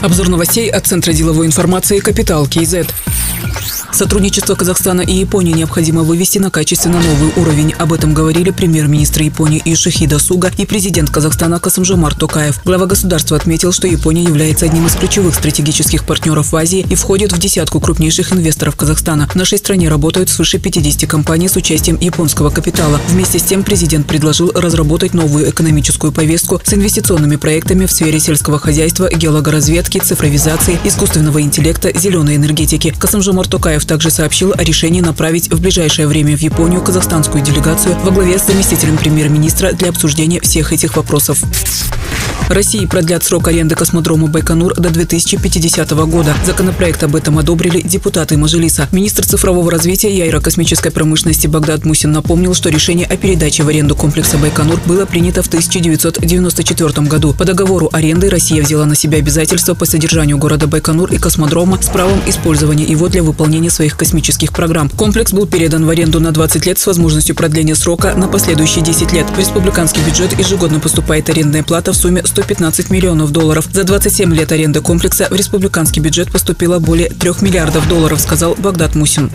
Обзор новостей от Центра деловой информации «Капитал КИЗ». Сотрудничество Казахстана и Японии необходимо вывести на качественно новый уровень. Об этом говорили премьер-министр Японии Ишихида Суга и президент Казахстана Касымжомар Токаев. Глава государства отметил, что Япония является одним из ключевых стратегических партнеров в Азии и входит в десятку крупнейших инвесторов Казахстана. В нашей стране работают свыше 50 компаний с участием японского капитала. Вместе с тем президент предложил разработать новую экономическую повестку с инвестиционными проектами в сфере сельского хозяйства, геологоразведки, цифровизации, искусственного интеллекта, зеленой энергетики. Касымжомар Токаев также сообщил о решении направить в ближайшее время в Японию казахстанскую делегацию во главе с заместителем премьер-министра для обсуждения всех этих вопросов. России продлят срок аренды космодрома Байконур до 2050 года. Законопроект об этом одобрили депутаты Мажилиса. Министр цифрового развития и аэрокосмической промышленности Багдад Мусин напомнил, что решение о передаче в аренду комплекса Байконур было принято в 1994 году. По договору аренды Россия взяла на себя обязательства по содержанию города Байконур и космодрома с правом использования его для выполнения своих космических программ. Комплекс был передан в аренду на 20 лет с возможностью продления срока на последующие 10 лет. В республиканский бюджет ежегодно поступает арендная плата в сумме 115 миллионов долларов. За 27 лет аренды комплекса в республиканский бюджет поступило более 3 миллиардов долларов, сказал Багдад Мусин.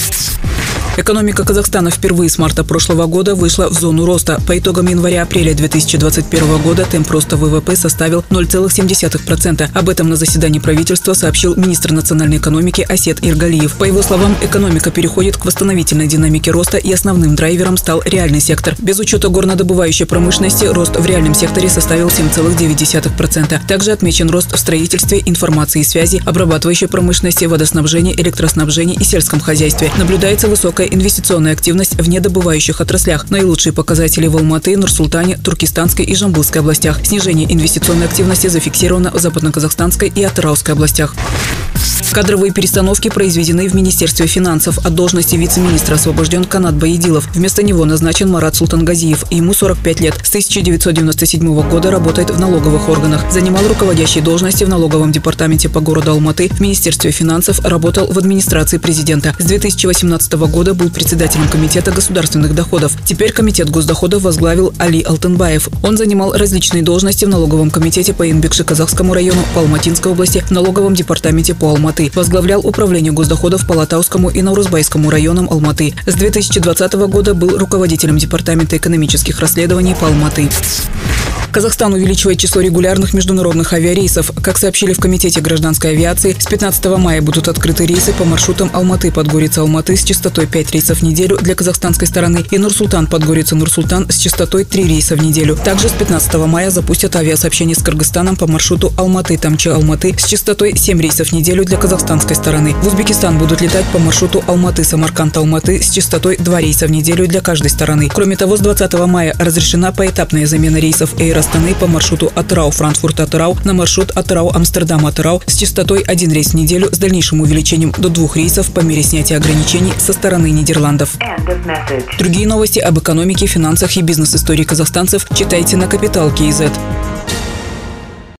Экономика Казахстана впервые с марта прошлого года вышла в зону роста. По итогам января-апреля 2021 года темп роста ВВП составил 0,7%. Об этом на заседании правительства сообщил министр национальной экономики Асет Иргалиев. По его словам, экономика переходит к восстановительной динамике роста и основным драйвером стал реальный сектор. Без учета горнодобывающей промышленности рост в реальном секторе составил 7,9%. Также отмечен рост в строительстве, информации и связи, обрабатывающей промышленности, водоснабжении, электроснабжении и сельском хозяйстве. Наблюдается высокая высокая инвестиционная активность в недобывающих отраслях. Наилучшие показатели в Алматы, Нур-Султане, Туркестанской и Жамбылской областях. Снижение инвестиционной активности зафиксировано в Западно-Казахстанской и Атырауской областях. Кадровые перестановки произведены в Министерстве финансов. От должности вице-министра освобожден Канат Баедилов. Вместо него назначен Марат Султангазиев. Ему 45 лет. С 1997 года работает в налоговых органах. Занимал руководящие должности в налоговом департаменте по городу Алматы. В Министерстве финансов работал в администрации президента. С 2018 года был председателем Комитета государственных доходов. Теперь Комитет госдоходов возглавил Али Алтынбаев. Он занимал различные должности в налоговом комитете по Инбекши-Казахскому району, по Алматинской области, в налоговом департаменте по Алматы. Алматы. Возглавлял управление госдоходов по Латаускому и Наурузбайскому районам Алматы. С 2020 года был руководителем Департамента экономических расследований по Алматы. Казахстан увеличивает число регулярных международных авиарейсов. Как сообщили в Комитете гражданской авиации, с 15 мая будут открыты рейсы по маршрутам Алматы-Подгорица-Алматы с частотой 5 рейсов в неделю для казахстанской стороны и Нур-Султан-Подгорица-Нур-Султан с частотой 3 рейса в неделю. Также с 15 мая запустят авиасообщение с Кыргызстаном по маршруту Алматы-Тамчи-Алматы с частотой 7 рейсов в неделю для казахстанской стороны. В Узбекистан будут летать по маршруту Алматы-Самарканд-Алматы с частотой 2 рейса в неделю для каждой стороны. Кроме того, с 20 мая разрешена поэтапная замена рейсов Air Астаны по маршруту Атырау-Франкфурт-Атырау на маршрут Атырау-Амстердам-Атырау с частотой один рейс в неделю с дальнейшим увеличением до двух рейсов по мере снятия ограничений со стороны Нидерландов. Другие новости об экономике, финансах и бизнес-истории казахстанцев читайте на Капитал Киезет.